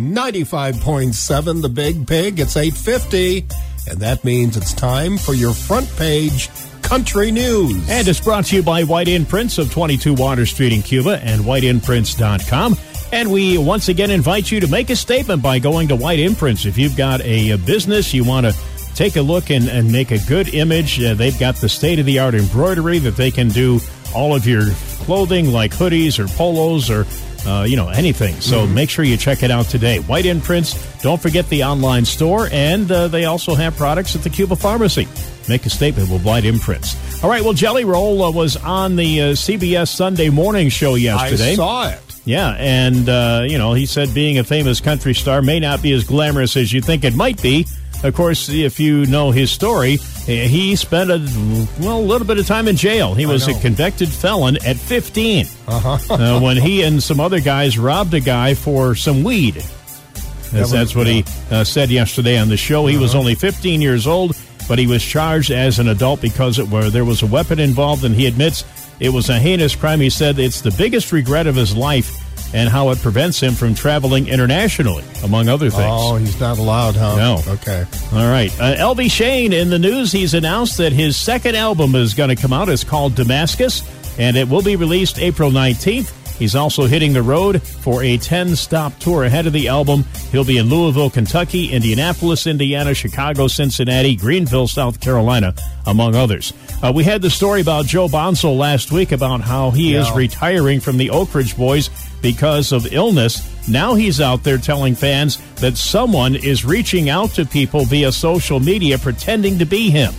95.7 The Big Pig. It's 850, and that means it's time for your front page country news. And it's brought to you by White Imprints of 22 Water Street in Cuba and whiteimprints.com. And we once again invite you to make a statement by going to White Imprints. If you've got a, a business, you want to take a look and, and make a good image, uh, they've got the state of the art embroidery that they can do all of your clothing like hoodies or polos or uh, you know anything. So mm-hmm. make sure you check it out today. White imprints don't forget the online store and uh, they also have products at the cuba pharmacy. Make a statement with white imprints. All right well jelly roll uh, was on the uh, cbs sunday morning show yesterday. I saw it. Yeah, and uh, you know, he said being a famous country star may not be as glamorous as you think it might be. Of course, if you know his story, he spent a well a little bit of time in jail. He was a convicted felon at 15 uh-huh. uh, when he and some other guys robbed a guy for some weed. That's, that's what he uh, said yesterday on the show. He uh-huh. was only 15 years old, but he was charged as an adult because it were, there was a weapon involved, and he admits it was a heinous crime. He said it's the biggest regret of his life and how it prevents him from traveling internationally, among other things. Oh, he's not allowed, huh? No. Okay. All right. Uh, Elvie Shane in the news, he's announced that his second album is going to come out. It's called Damascus, and it will be released April 19th. He's also hitting the road for a 10 stop tour ahead of the album. He'll be in Louisville, Kentucky, Indianapolis, Indiana, Chicago, Cincinnati, Greenville, South Carolina, among others. Uh, we had the story about Joe Bonsall last week about how he yeah. is retiring from the Oak Ridge Boys because of illness. Now he's out there telling fans that someone is reaching out to people via social media pretending to be him.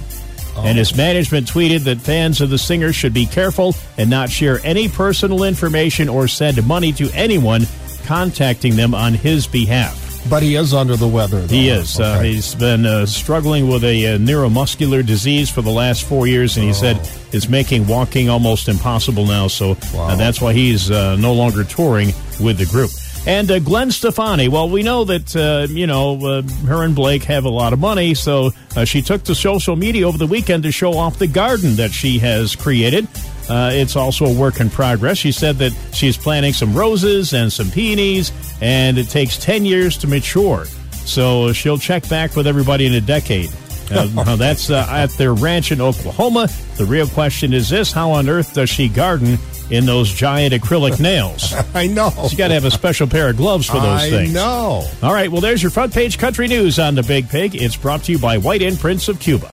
Oh. And his management tweeted that fans of the singer should be careful and not share any personal information or send money to anyone contacting them on his behalf. But he is under the weather. Though. He is. Uh, okay. Uh, he's been uh, struggling with a, a, uh, neuromuscular disease for the last four years, and he oh. said it's making walking almost impossible now. So uh, wow. uh, that's why he's no longer touring with the group. And uh, Gwen Stefani, well, we know that, uh, you know, uh, her and Blake have a lot of money, so she took to social media over the weekend to show off the garden that she has created. Uh, it's also a work in progress. She said that she's planting some roses and some peonies, and it takes 10 years to mature. So she'll check back with everybody in a decade. Uh, that's uh, at their ranch in Oklahoma. The real question is this How on earth does she garden in those giant acrylic nails? I know. You got to have a special pair of gloves for those I things. I know. All right, well, there's your front page country news on the Big Pig. It's brought to you by White Imprints of Cuba.